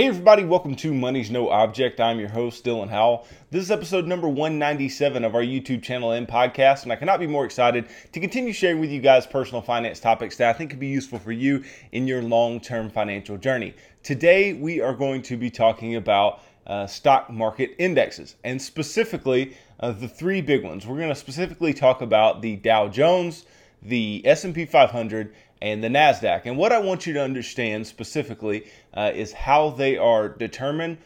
Hey, everybody, welcome to Money's No Object. I'm your host, Dylan Howell. This is episode number 197 of our YouTube channel and podcast, and I cannot be more excited to continue sharing with you guys personal finance topics that I think could be useful for you in your long term financial journey. Today, we are going to be talking about uh, stock market indexes, and specifically uh, the three big ones. We're going to specifically talk about the Dow Jones, the S&P 500, and the NASDAQ. And what I want you to understand specifically uh, is how they are determined,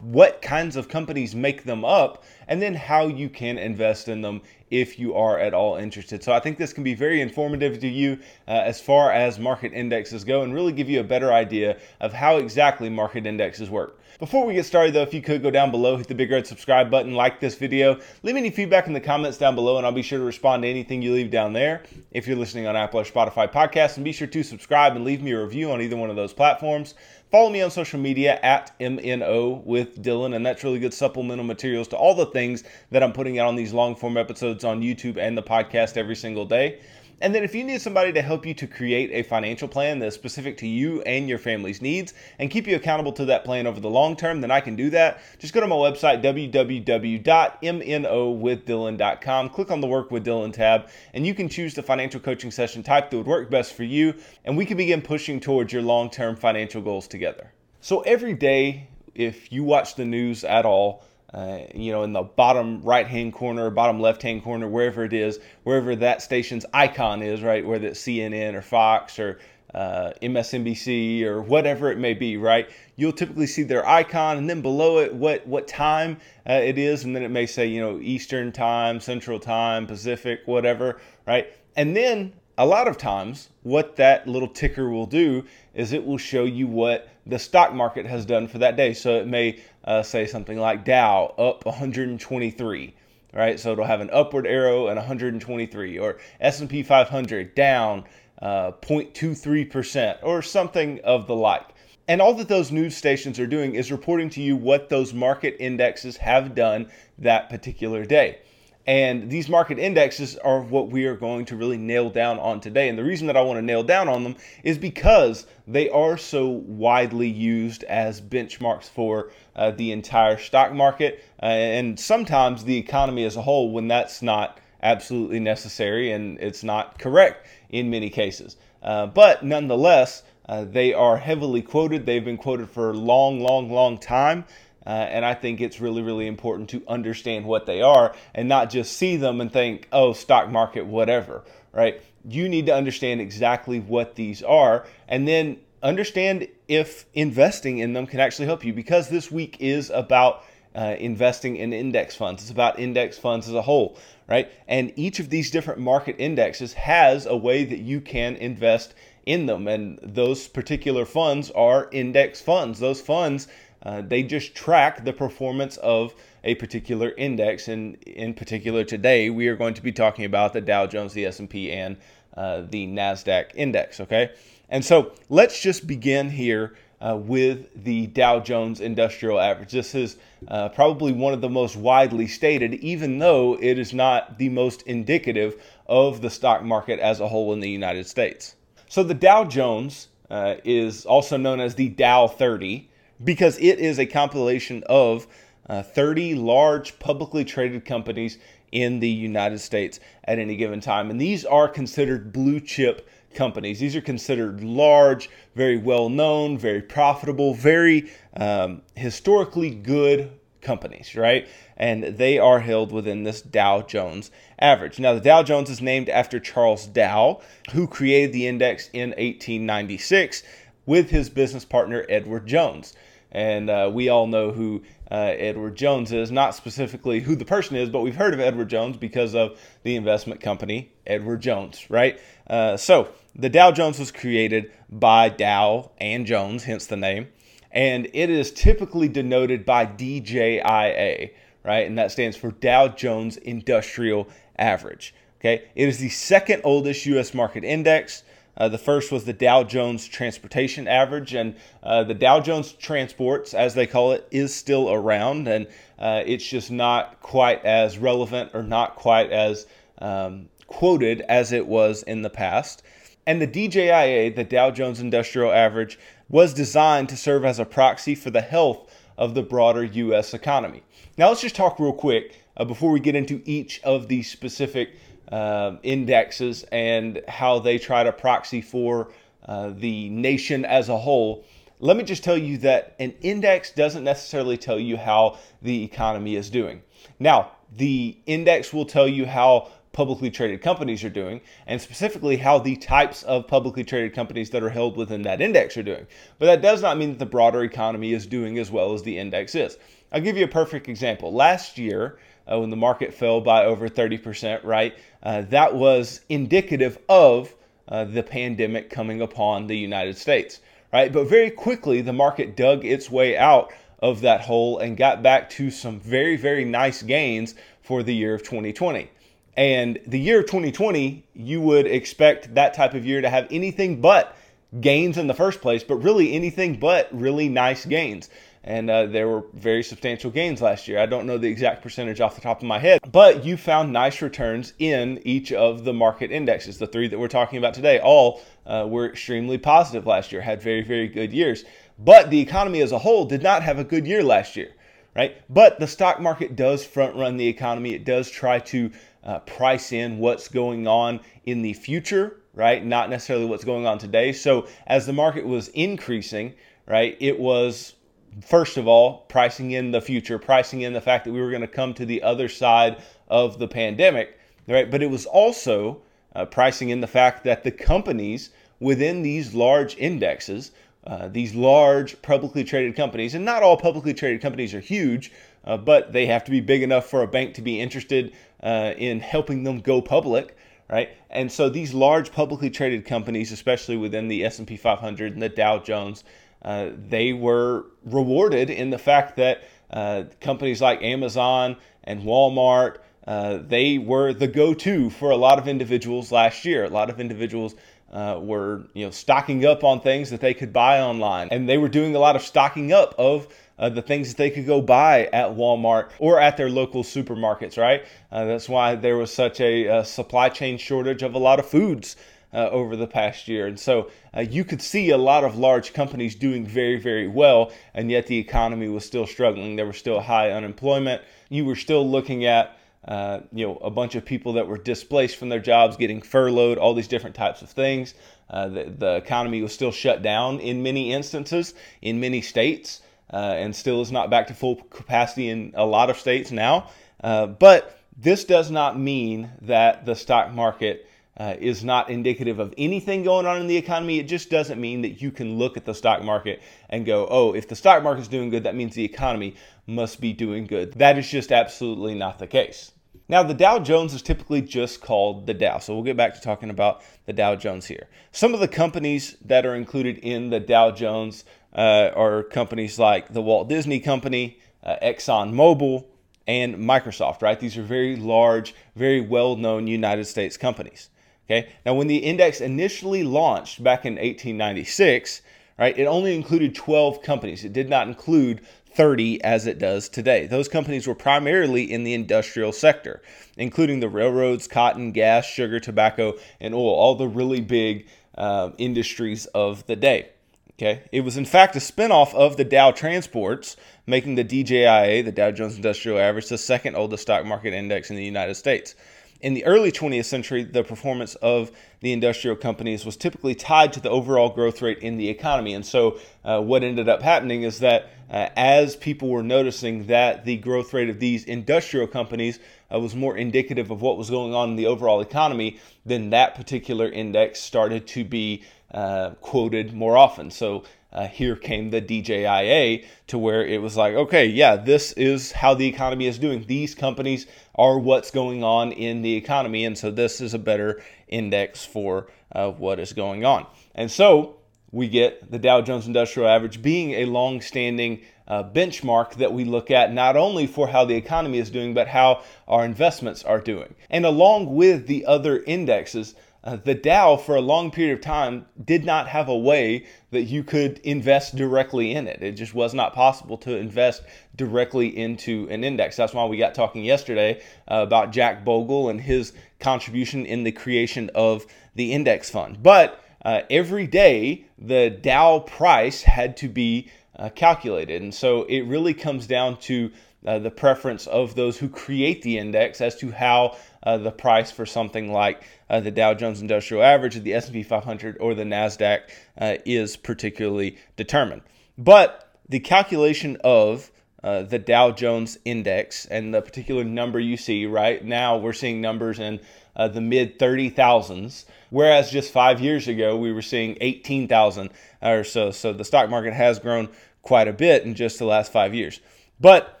what kinds of companies make them up, and then how you can invest in them if you are at all interested. So I think this can be very informative to you uh, as far as market indexes go and really give you a better idea of how exactly market indexes work. Before we get started though, if you could go down below, hit the big red subscribe button, like this video, leave any feedback in the comments down below, and I'll be sure to respond to anything you leave down there. If you're listening on Apple or Spotify podcasts, and be sure to subscribe and leave me a review on either one of those platforms. Follow me on social media at MNO with Dylan, and that's really good supplemental materials to all the things that I'm putting out on these long form episodes on YouTube and the podcast every single day. And then if you need somebody to help you to create a financial plan that's specific to you and your family's needs and keep you accountable to that plan over the long term, then I can do that. Just go to my website, www.mnowithdylan.com, click on the Work with Dylan tab, and you can choose the financial coaching session type that would work best for you, and we can begin pushing towards your long term financial goals together. So every day, if you watch the news at all, uh, you know, in the bottom right hand corner, bottom left hand corner, wherever it is, wherever that station's icon is, right, whether it's CNN or Fox or uh, MSNBC or whatever it may be, right? You'll typically see their icon, and then below it, what what time uh, it is, and then it may say, you know, Eastern time, Central time, Pacific, whatever, right? And then a lot of times, what that little ticker will do is it will show you what the stock market has done for that day. So it may uh, say something like Dow up 123, right? So it'll have an upward arrow and 123, or S&P 500 down uh, 0.23%, or something of the like. And all that those news stations are doing is reporting to you what those market indexes have done that particular day. And these market indexes are what we are going to really nail down on today. And the reason that I want to nail down on them is because they are so widely used as benchmarks for uh, the entire stock market uh, and sometimes the economy as a whole when that's not absolutely necessary and it's not correct in many cases. Uh, but nonetheless, uh, they are heavily quoted. They've been quoted for a long, long, long time. Uh, and I think it's really, really important to understand what they are and not just see them and think, oh, stock market, whatever, right? You need to understand exactly what these are and then understand if investing in them can actually help you because this week is about uh, investing in index funds. It's about index funds as a whole, right? And each of these different market indexes has a way that you can invest in them. And those particular funds are index funds. Those funds uh, they just track the performance of a particular index, and in particular today we are going to be talking about the Dow Jones, the S&P, and uh, the Nasdaq index. Okay, and so let's just begin here uh, with the Dow Jones Industrial Average. This is uh, probably one of the most widely stated, even though it is not the most indicative of the stock market as a whole in the United States. So the Dow Jones uh, is also known as the Dow 30 because it is a compilation of uh, 30 large publicly traded companies in the United States at any given time. And these are considered blue chip companies. These are considered large, very well known, very profitable, very um, historically good companies, right? And they are held within this Dow Jones average. Now, the Dow Jones is named after Charles Dow, who created the index in 1896 with his business partner Edward Jones and uh, we all know who uh, Edward Jones is. Not specifically who the person is, but we've heard of Edward Jones because of the investment company Edward Jones, right? Uh, so the Dow Jones was created by Dow and Jones, hence the name, and it is typically denoted by DJIA, right? And that stands for Dow Jones Industrial Average. Okay, it is the second oldest U.S. market index. Uh, the first was the Dow Jones Transportation Average, and uh, the Dow Jones Transports, as they call it, is still around, and uh, it's just not quite as relevant or not quite as um, quoted as it was in the past. And the DJIA, the Dow Jones Industrial Average, was designed to serve as a proxy for the health of the broader US economy. Now, let's just talk real quick uh, before we get into each of these specific uh, indexes and how they try to proxy for uh, the nation as a whole. Let me just tell you that an index doesn't necessarily tell you how the economy is doing. Now, the index will tell you how publicly traded companies are doing, and specifically how the types of publicly traded companies that are held within that index are doing. But that does not mean that the broader economy is doing as well as the index is. I'll give you a perfect example. Last year, uh, when the market fell by over 30%, right, uh, that was indicative of uh, the pandemic coming upon the United States, right? But very quickly, the market dug its way out of that hole and got back to some very, very nice gains for the year of 2020. And the year of 2020, you would expect that type of year to have anything but gains in the first place, but really anything but really nice gains. And uh, there were very substantial gains last year. I don't know the exact percentage off the top of my head, but you found nice returns in each of the market indexes. The three that we're talking about today all uh, were extremely positive last year, had very, very good years. But the economy as a whole did not have a good year last year, right? But the stock market does front run the economy. It does try to uh, price in what's going on in the future, right? Not necessarily what's going on today. So as the market was increasing, right, it was first of all pricing in the future, pricing in the fact that we were going to come to the other side of the pandemic, right? But it was also uh, pricing in the fact that the companies within these large indexes uh, these large publicly traded companies, and not all publicly traded companies are huge, uh, but they have to be big enough for a bank to be interested uh, in helping them go public, right? And so these large publicly traded companies, especially within the S&P 500 and the Dow Jones, uh, they were rewarded in the fact that uh, companies like Amazon and Walmart, uh, they were the go-to for a lot of individuals last year. A lot of individuals uh, were you know stocking up on things that they could buy online, and they were doing a lot of stocking up of uh, the things that they could go buy at Walmart or at their local supermarkets, right? Uh, that's why there was such a, a, supply chain shortage of a lot of foods uh, over the past year. And so uh, you could see a lot of large companies doing very, very well, and yet the economy was still struggling. There was still high unemployment. You were still looking at uh, you know, a bunch of people that were displaced from their jobs, getting furloughed, all these different types of things. Uh, the, the, economy was still shut down in many instances in many states uh, and still is not back to full capacity in a lot of states now. Uh, but this does not mean that the stock market uh, is not indicative of anything going on in the economy. It just doesn't mean that you can look at the stock market and go, oh, if the stock market is doing good, that means the economy must be doing good. That is just absolutely not the case. Now, the Dow Jones is typically just called the Dow. So we'll get back to talking about the Dow Jones here. Some of the companies that are included in the Dow Jones uh, are companies like the Walt Disney Company, uh, Exxon Mobil, and Microsoft, right? These are very large, very well known United States companies. Okay. Now, when the index initially launched back in 1896, right, it only included 12 companies. It did not include 30 as it does today. Those companies were primarily in the industrial sector, including the railroads, cotton, gas, sugar, tobacco, and oil, all the really big uh, industries of the day. Okay. It was in fact a spinoff of the Dow Transports, making the DJIA, the Dow Jones Industrial Average, the second oldest stock market index in the United States. In the early 20th century, the performance of the industrial companies was typically tied to the overall growth rate in the economy. And so, uh, what ended up happening is that uh, as people were noticing that the growth rate of these industrial companies uh, was more indicative of what was going on in the overall economy, then that particular index started to be uh, quoted more often. So uh, here came the DJIA to where it was like, okay, yeah, this is how the economy is doing. These companies are what's going on in the economy. And so this is a better index for uh, what is going on. And so we get the Dow Jones Industrial Average being a long standing uh, benchmark that we look at not only for how the economy is doing, but how our investments are doing. And along with the other indexes, uh, the Dow, for a long period of time, did not have a way that you could invest directly in it. It just was not possible to invest directly into an index. That's why we got talking yesterday uh, about Jack Bogle and his contribution in the creation of the index fund. But uh, every day, the Dow price had to be uh, calculated. And so it really comes down to uh, the preference of those who create the index as to how uh, the price for something like uh, the Dow Jones Industrial Average, the S&P 500, or the Nasdaq uh, is particularly determined. But the calculation of uh, the Dow Jones Index and the particular number you see right now, we're seeing numbers in uh, the mid 30,000s, whereas just five years ago we were seeing 18,000 or so. So the stock market has grown quite a bit in just the last five years. But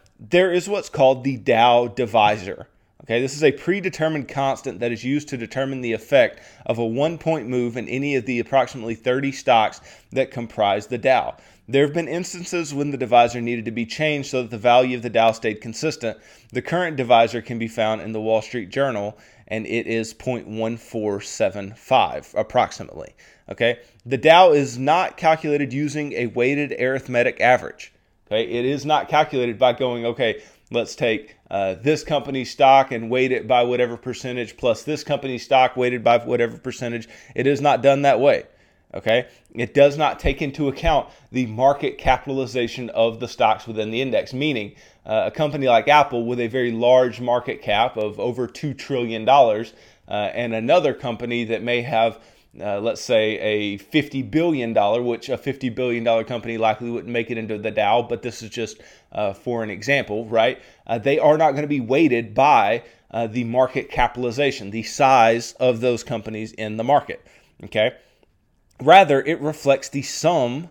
there is what's called the Dow divisor. Okay, this is a predetermined constant that is used to determine the effect of a one point move in any of the approximately 30 stocks that comprise the Dow. There have been instances when the divisor needed to be changed so that the value of the Dow stayed consistent. The current divisor can be found in the Wall Street Journal and it is 0.1475 approximately. Okay, the Dow is not calculated using a weighted arithmetic average. Okay, it is not calculated by going, okay, let's take uh, this company's stock and weight it by whatever percentage plus this company's stock weighted by whatever percentage. It is not done that way. Okay, it does not take into account the market capitalization of the stocks within the index, meaning uh, a company like Apple with a very large market cap of over $2 trillion uh, and another company that may have uh, let's say a $50 billion, which a $50 billion company likely wouldn't make it into the Dow, but this is just uh, for an example, right? Uh, they are not going to be weighted by uh, the market capitalization, the size of those companies in the market, okay? Rather, it reflects the sum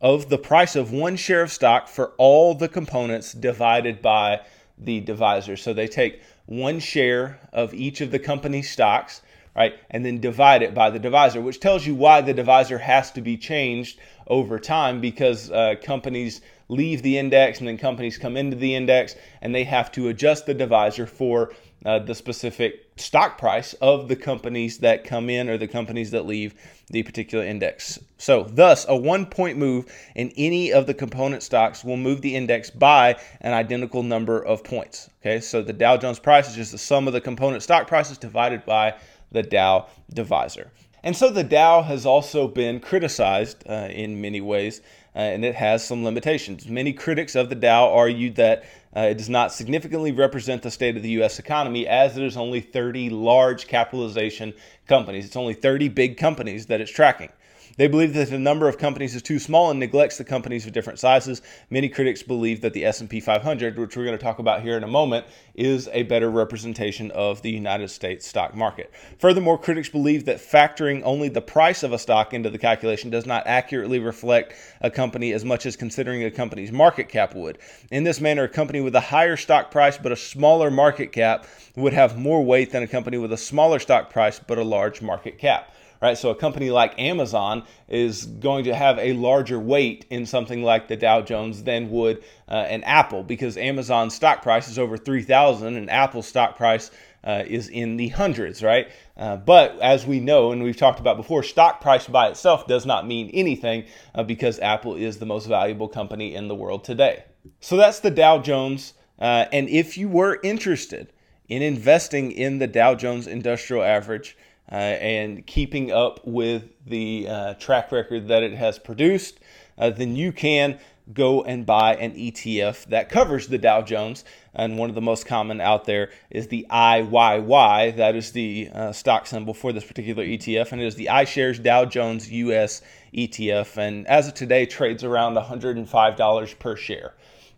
of the price of one share of stock for all the components divided by the divisor. So they take one share of each of the company's stocks right? And then divide it by the divisor, which tells you why the divisor has to be changed over time because uh, companies leave the index and then companies come into the index and they have to adjust the divisor for uh, the specific stock price of the companies that come in or the companies that leave the particular index. So, thus, a one point move in any of the component stocks will move the index by an identical number of points. Okay, so the Dow Jones price is just the sum of the component stock prices divided by the Dow divisor. And so the Dow has also been criticized uh, in many ways, uh, and it has some limitations. Many critics of the Dow argued that uh, it does not significantly represent the state of the U.S. economy, as there's only 30 large capitalization companies. It's only 30 big companies that it's tracking. They believe that the number of companies is too small and neglects the companies of different sizes. Many critics believe that the S&P 500, which we're going to talk about here in a moment, is a better representation of the United States stock market. Furthermore, critics believe that factoring only the price of a stock into the calculation does not accurately reflect a company as much as considering a company's market cap would. In this manner, a company with a higher stock price but a smaller market cap would have more weight than a company with a smaller stock price but a large market cap right? So a company like Amazon is going to have a larger weight in something like the Dow Jones than would uh, an Apple because Amazon's stock price is over 3,000 and Apple's stock price uh, is in the hundreds, right? Uh, but as we know, and we've talked about before, stock price by itself does not mean anything uh, because Apple is the most valuable company in the world today. So that's the Dow Jones. Uh, and if you were interested in investing in the Dow Jones Industrial Average, uh, and keeping up with the uh, track record that it has produced, uh, then you can go and buy an ETF that covers the Dow Jones. And one of the most common out there is the IYY. That is the uh, stock symbol for this particular ETF. And it is the iShares Dow Jones US ETF. And as of today, trades around $105 per share.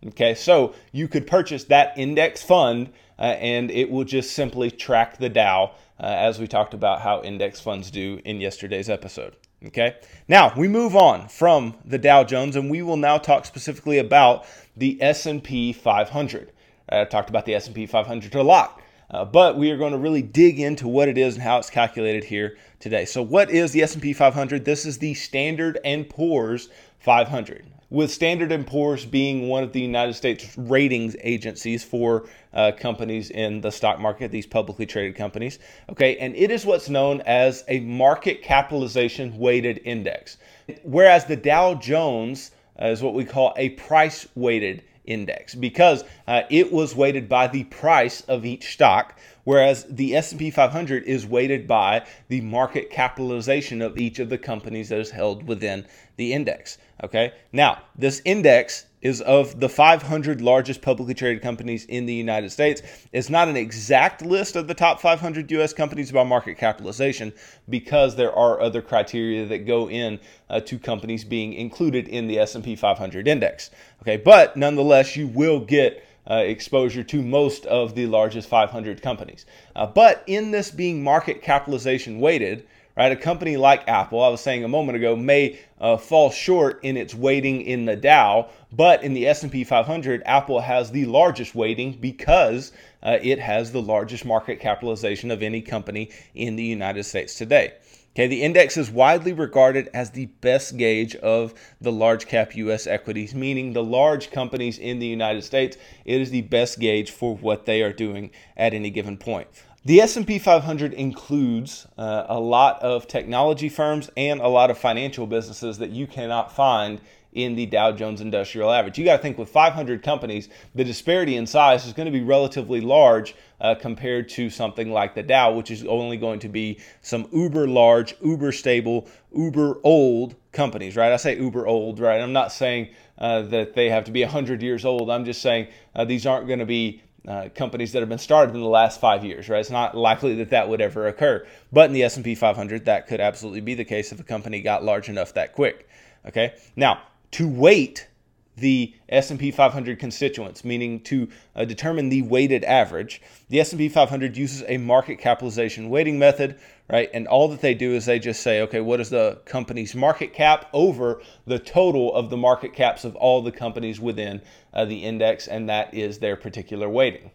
Okay, so you could purchase that index fund uh, and it will just simply track the Dow uh, as we talked about how index funds do in yesterday's episode. Okay. Now we move on from the Dow Jones, and we will now talk specifically about the S&P 500. I talked about the S&P 500 a lot, uh, but we are going to really dig into what it is and how it's calculated here today. So, what is the S&P 500? This is the Standard and Poor's 500. With Standard & Poor's being one of the United States ratings agencies for uh, companies in the stock market, these publicly traded companies. Okay, and it is what's known as a market capitalization weighted index, whereas the Dow Jones uh, is what we call a price weighted index because uh, it was weighted by the price of each stock whereas the S&P 500 is weighted by the market capitalization of each of the companies that is held within the index. Okay. Now, this index is of the 500 largest publicly traded companies in the United States. It's not an exact list of the top 500 U.S. companies by market capitalization because there are other criteria that go in uh, to companies being included in the S&P 500 index. Okay, but nonetheless, you will get uh, exposure to most of the largest 500 companies. Uh, but in this being market capitalization weighted, right, a company like Apple, I was saying a moment ago, may uh, fall short in its weighting in the Dow, but in the S&P 500, Apple has the largest weighting because uh, it has the largest market capitalization of any company in the United States today. Okay, the index is widely regarded as the best gauge of the large cap US equities, meaning the large companies in the United States, it is the best gauge for what they are doing at any given point. The S&P 500 includes uh, a lot of technology firms and a lot of financial businesses that you cannot find in the Dow Jones Industrial Average. You got to think with 500 companies, the disparity in size is going to be relatively large uh, compared to something like the Dow, which is only going to be some uber large, uber stable, uber old companies, right? I say uber old, right? I'm not saying uh, that they have to be 100 years old. I'm just saying uh, these aren't going to be uh, companies that have been started in the last five years, right? It's not likely that that would ever occur. But in the S&P 500, that could absolutely be the case if a company got large enough that quick. Okay. Now, to weight the S&P 500 constituents, meaning to uh, determine the weighted average. The S&P 500 uses a market capitalization weighting method, right? And all that they do is they just say, okay, what is the company's market cap over the total of the market caps of all the companies within uh, the index, and that is their particular weighting.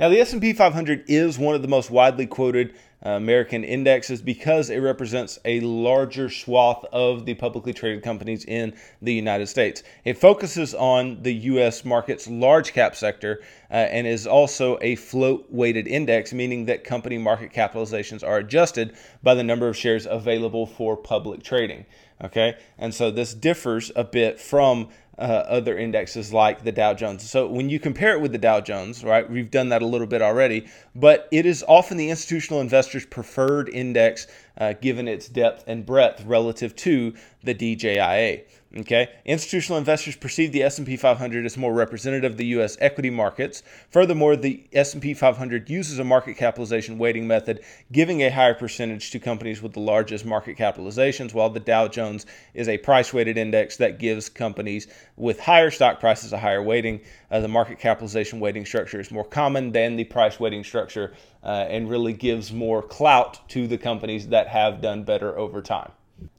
Now, the S&P 500 is one of the most widely quoted American indexes because it represents a larger swath of the publicly traded companies in the United States. It focuses on the U.S. market's large cap sector uh, and is also a float weighted index, meaning that company market capitalizations are adjusted by the number of shares available for public trading. Okay, and so this differs a bit from uh, other indexes like the Dow Jones. So when you compare it with the Dow Jones, right, we've done that a little bit already, but it is often the institutional investor's preferred index uh, given its depth and breadth relative to the DJIA. Okay, institutional investors perceive the S&P 500 as more representative of the U.S. equity markets. Furthermore, the S&P 500 uses a market capitalization weighting method, giving a higher percentage to companies with the largest market capitalizations, while the Dow Jones is a price-weighted index that gives companies with higher stock prices a higher weighting. Uh, the market capitalization weighting structure is more common than the price weighting structure, uh, and really gives more clout to the companies that have done better over time.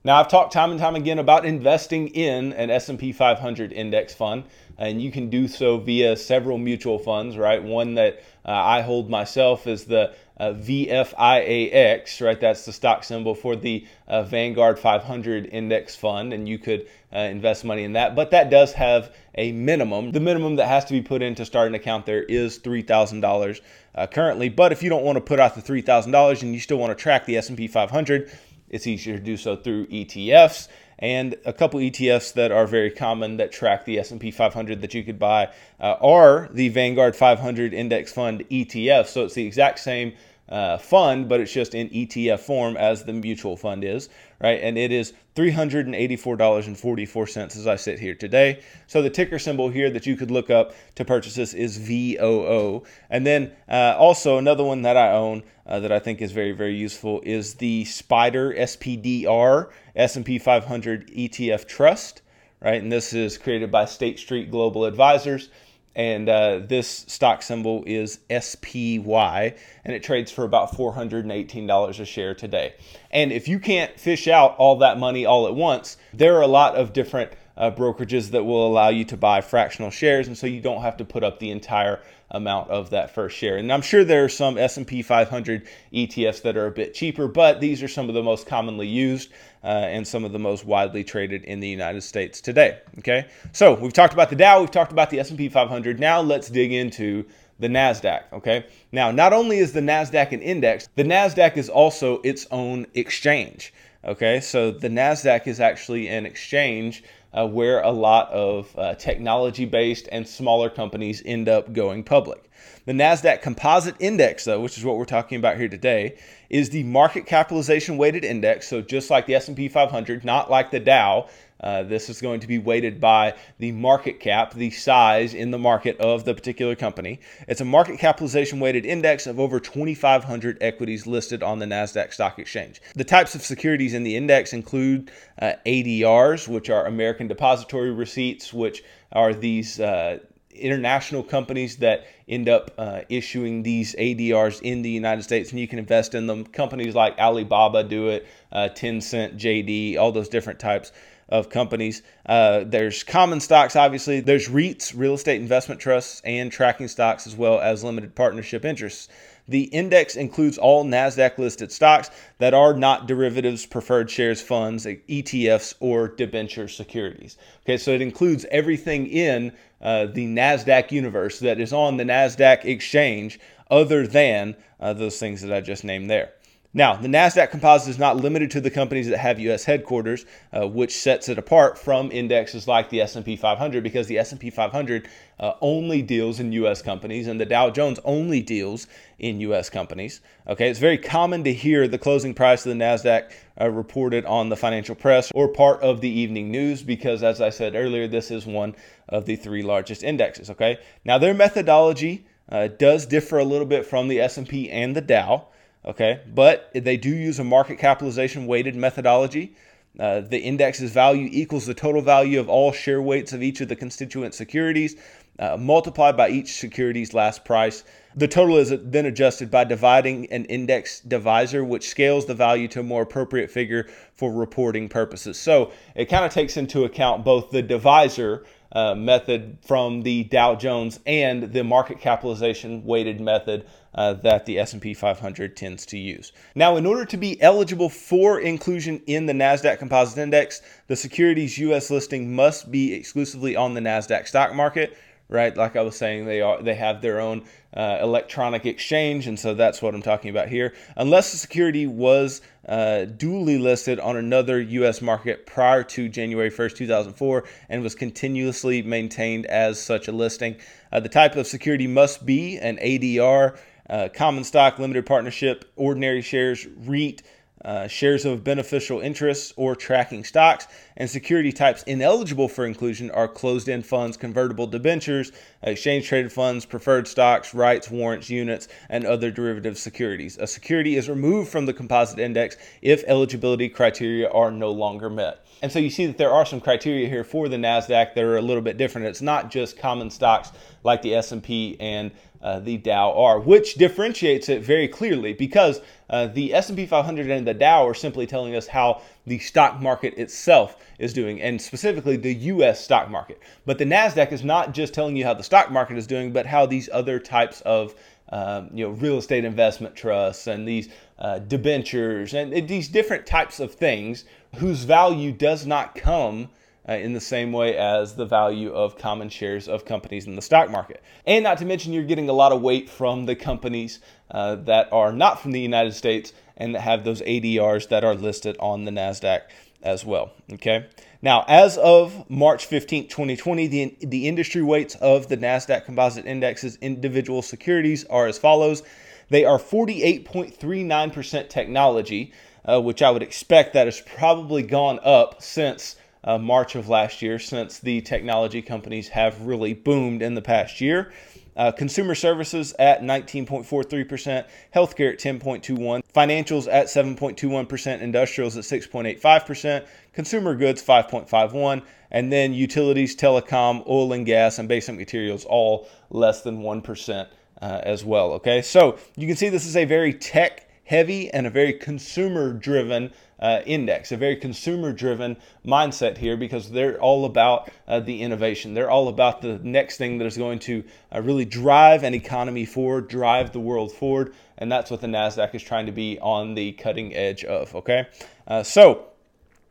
Now, I've talked time and time again about investing in an S&P 500 index fund, and you can do so via several mutual funds, right? One that uh, I hold myself is the uh, VFIAX, right? That's the stock symbol for the uh, Vanguard 500 index fund, and you could uh, invest money in that. But that does have a minimum. The minimum that has to be put in to start an account there is $3,000 uh, currently. But if you don't want to put out the $3,000 and you still want to track the S&P 500, it's easier to do so through ETFs and a couple ETFs that are very common that track the S&P 500 that you could buy uh, are the Vanguard 500 Index Fund ETF. So it's the exact same uh, fund, but it's just in ETF form as the mutual fund is, right? And it is $384.44 as I sit here today. So the ticker symbol here that you could look up to purchase this is VOO. And then uh, also another one that I own uh, that I think is very, very useful is the Spider SPDR S&P 500 ETF Trust, right? And this is created by State Street Global Advisors. And uh, this stock symbol is SPY, and it trades for about $418 a share today. And if you can't fish out all that money all at once, there are a lot of different uh, brokerages that will allow you to buy fractional shares, and so you don't have to put up the entire amount of that first share. And I'm sure there are some S&P 500 ETFs that are a bit cheaper, but these are some of the most commonly used uh, and some of the most widely traded in the United States today. Okay, so we've talked about the Dow, we've talked about the S&P 500. Now let's dig into the NASDAQ. Okay, now not only is the NASDAQ an index, the NASDAQ is also its own exchange. Okay, so the NASDAQ is actually an exchange uh, where a lot of uh, technology based and smaller companies end up going public. The NASDAQ Composite Index, though, which is what we're talking about here today, is the market capitalization weighted index. So just like the S&P 500, not like the Dow, uh, this is going to be weighted by the market cap, the size in the market of the particular company. It's a market capitalization weighted index of over 2,500 equities listed on the NASDAQ Stock Exchange. The types of securities in the index include uh, ADRs, which are American Depository Receipts, which are these. Uh, international companies that end up uh, issuing these ADRs in the United States, and you can invest in them. Companies like Alibaba do it, uh, Tencent, JD, all those different types of companies. Uh, there's common stocks, obviously. There's REITs, real estate investment trusts, and tracking stocks, as well as limited partnership interests. The index includes all NASDAQ listed stocks that are not derivatives, preferred shares funds, ETFs, or debenture securities. Okay, so it includes everything in uh, the NASDAQ universe that is on the NASDAQ exchange other than uh, those things that I just named there. Now, the NASDAQ composite is not limited to the companies that have U.S. headquarters, uh, which sets it apart from indexes like the S&P 500 because the S&P 500 uh, only deals in U.S. companies and the Dow Jones only deals in U.S. companies. Okay, it's very common to hear the closing price of the NASDAQ uh, reported on the financial press or part of the evening news because, as I said earlier, this is one of the three largest indexes. Okay, now their methodology uh, does differ a little bit from the S&P and the Dow okay? But they do use a market capitalization weighted methodology. Uh, the index's value equals the total value of all share weights of each of the constituent securities uh, multiplied by each security's last price. The total is then adjusted by dividing an index divisor, which scales the value to a more appropriate figure for reporting purposes. So it kind of takes into account both the divisor uh, method from the Dow Jones and the market capitalization weighted method uh, that the S&P 500 tends to use. Now, in order to be eligible for inclusion in the Nasdaq Composite Index, the securities U.S. listing must be exclusively on the Nasdaq stock market right? Like I was saying, they are they have their own uh, electronic exchange, and so that's what I'm talking about here. Unless the security was uh, duly listed on another U.S. market prior to January 1st, 2004, and was continuously maintained as such a listing, uh, the type of security must be an ADR, uh, common stock, limited partnership, ordinary shares, REIT uh, shares of beneficial interests or tracking stocks, and security types ineligible for inclusion are closed end funds, convertible debentures, exchange traded funds, preferred stocks, rights, warrants, units, and other derivative securities. A security is removed from the composite index if eligibility criteria are no longer met. And so you see that there are some criteria here for the Nasdaq that are a little bit different. It's not just common stocks like the S&P and uh, the Dow are, which differentiates it very clearly because uh, the S&P 500 and the Dow are simply telling us how the stock market itself is doing, and specifically the U.S. stock market. But the Nasdaq is not just telling you how the stock market is doing, but how these other types of um, you know real estate investment trusts and these uh, debentures and these different types of things whose value does not come uh, in the same way as the value of common shares of companies in the stock market. And not to mention, you're getting a lot of weight from the companies uh, that are not from the United States and that have those ADRs that are listed on the NASDAQ as well. Okay. Now, as of March 15, 2020, the, the industry weights of the NASDAQ Composite Index's individual securities are as follows. They are 48.39% technology, uh, which I would expect that has probably gone up since uh, March of last year, since the technology companies have really boomed in the past year. Uh, consumer services at 19.43%, healthcare at 10.21%, financials at 7.21%, industrials at 6.85%, consumer goods 5.51%, and then utilities, telecom, oil and gas, and basic materials all less than 1% uh, as well. Okay, so you can see this is a very tech heavy and a very consumer driven uh, index, a very consumer driven mindset here because they're all about uh, the innovation. They're all about the next thing that is going to uh, really drive an economy forward, drive the world forward. And that's what the NASDAQ is trying to be on the cutting edge of. Okay. Uh, so,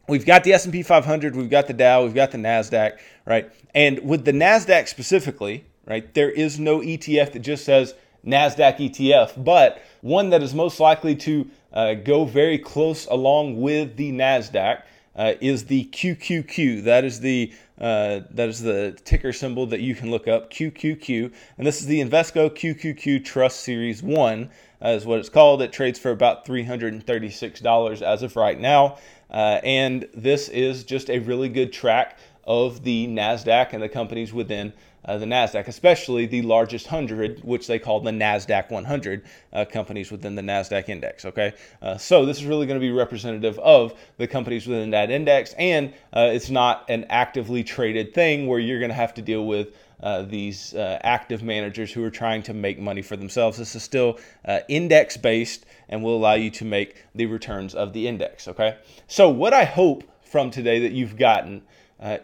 we've got the S&P 500, we've got the Dow, we've got the Nasdaq, right? And with the Nasdaq specifically, right, there is no ETF that just says NASDAQ ETF, but one that is most likely to uh, go very close along with the NASDAQ uh, is the QQQ. That is the uh, that is the ticker symbol that you can look up QQQ, and this is the Invesco QQQ Trust Series One, uh, is what it's called. It trades for about three hundred and thirty-six dollars as of right now, uh, and this is just a really good track of the Nasdaq and the companies within uh, the NASDAQ, especially the largest 100, which they call the NASDAQ 100 uh, companies within the NASDAQ index. Okay, uh, so this is really going to be representative of the companies within that index, and uh, it's not an actively traded thing where you're going to have to deal with. Uh, these uh, active managers who are trying to make money for themselves. This is still index based and will allow you to make the returns of the index. Okay, so what I hope from today that you've gotten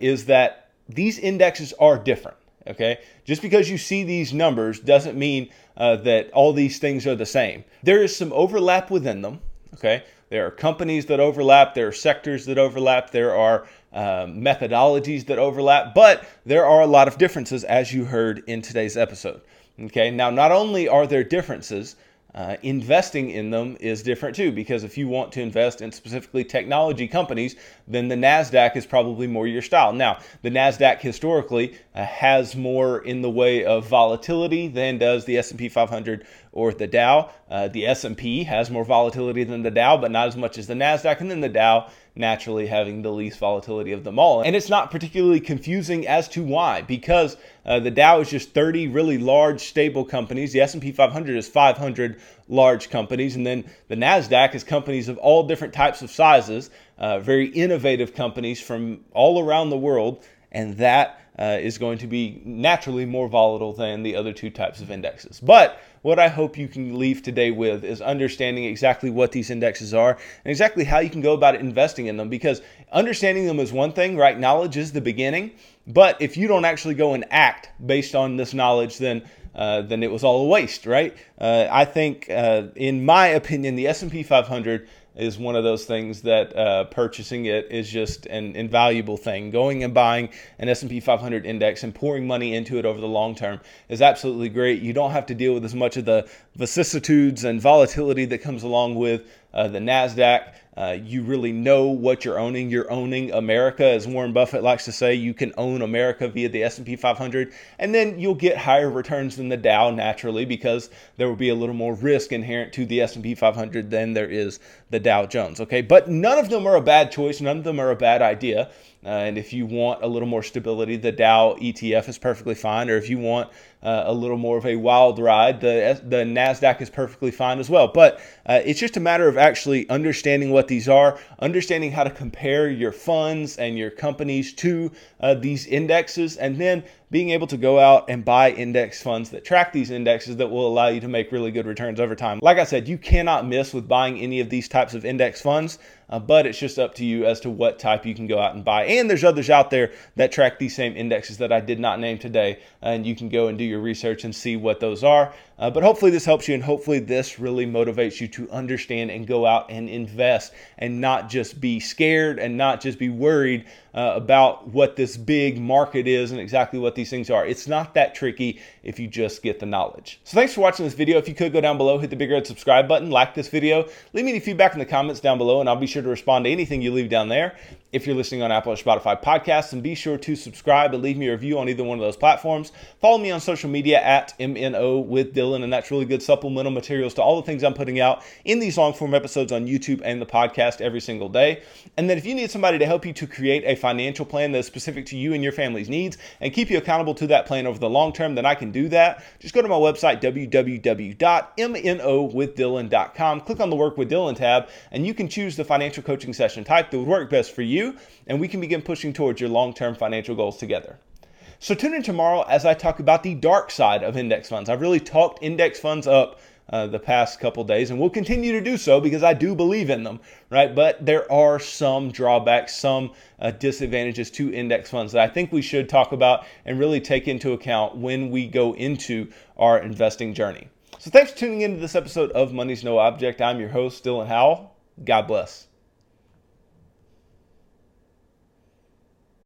is that these indexes are different. Okay, just because you see these numbers doesn't mean uh, that all these things are the same. There is some overlap within them. Okay, there are companies that overlap, there are sectors that overlap, there are um, methodologies that overlap, but there are a lot of differences, as you heard in today's episode. Okay, now not only are there differences, uh, investing in them is different too, because if you want to invest in specifically technology companies, then the NASDAQ is probably more your style. Now, the NASDAQ historically uh, has more in the way of volatility than does the S&P 500 or the Dow. Uh, the S&P has more volatility than the Dow, but not as much as the NASDAQ, and then the Dow naturally having the least volatility of them all. And it's not particularly confusing as to why, because uh, the Dow is just 30 really large, stable companies. The S&P 500 is 500 large companies, and then the Nasdaq is companies of all different types of sizes, uh, very innovative companies from all around the world, and that uh, is going to be naturally more volatile than the other two types of indexes. But what I hope you can leave today with is understanding exactly what these indexes are and exactly how you can go about investing in them because understanding them is one thing, right? Knowledge is the beginning. But if you don't actually go and act based on this knowledge, then uh, then it was all a waste, right? Uh, I think, uh, in my opinion, the S&P 500 is one of those things that uh, purchasing it is just an invaluable thing. Going and buying an S&P 500 index and pouring money into it over the long term is absolutely great. You don't have to deal with as much of the vicissitudes and volatility that comes along with uh, the Nasdaq. Uh, you really know what you're owning. You're owning America, as Warren Buffett likes to say. You can own America via the S&P 500, and then you'll get higher returns than the Dow naturally because there will be a little more risk inherent to the S&P 500 than there is the Dow Jones. Okay, but none of them are a bad choice. None of them are a bad idea. Uh, and if you want a little more stability, the Dow ETF is perfectly fine. Or if you want uh, a little more of a wild ride, the the Nasdaq is perfectly fine as well. But uh, it's just a matter of actually understanding what these are, understanding how to compare your funds and your companies to uh, these indexes, and then being able to go out and buy index funds that track these indexes that will allow you to make really good returns over time. Like I said, you cannot miss with buying any of these types of index funds, uh, but it's just up to you as to what type you can go out and buy. And there's others out there that track these same indexes that I did not name today, and you can go and do your research and see what those are. Uh, but hopefully, this helps you, and hopefully, this really motivates you to understand and go out and invest and not just be scared and not just be worried uh, about what this big market is and exactly what these things are. It's not that tricky if you just get the knowledge. So, thanks for watching this video. If you could go down below, hit the big red subscribe button, like this video, leave me any feedback in the comments down below, and I'll be sure to respond to anything you leave down there. If you're listening on Apple or Spotify podcasts, and be sure to subscribe and leave me a review on either one of those platforms. Follow me on social media at MNO with Dylan, and that's really good supplemental materials to all the things I'm putting out in these long form episodes on YouTube and the podcast every single day. And then if you need somebody to help you to create a financial plan that's specific to you and your family's needs and keep you accountable to that plan over the long term, then I can do that. Just go to my website, www.mnowithdylan.com, click on the Work with Dylan tab, and you can choose the financial coaching session type that would work best for you, and we can begin pushing towards your long term financial goals together. So tune in tomorrow as I talk about the dark side of index funds. I've really talked index funds up uh, the past couple days, and we'll continue to do so because I do believe in them, right? But there are some drawbacks, some uh, disadvantages to index funds that I think we should talk about and really take into account when we go into our investing journey. So, thanks for tuning into this episode of Money's No Object. I'm your host, Dylan Howell. God bless.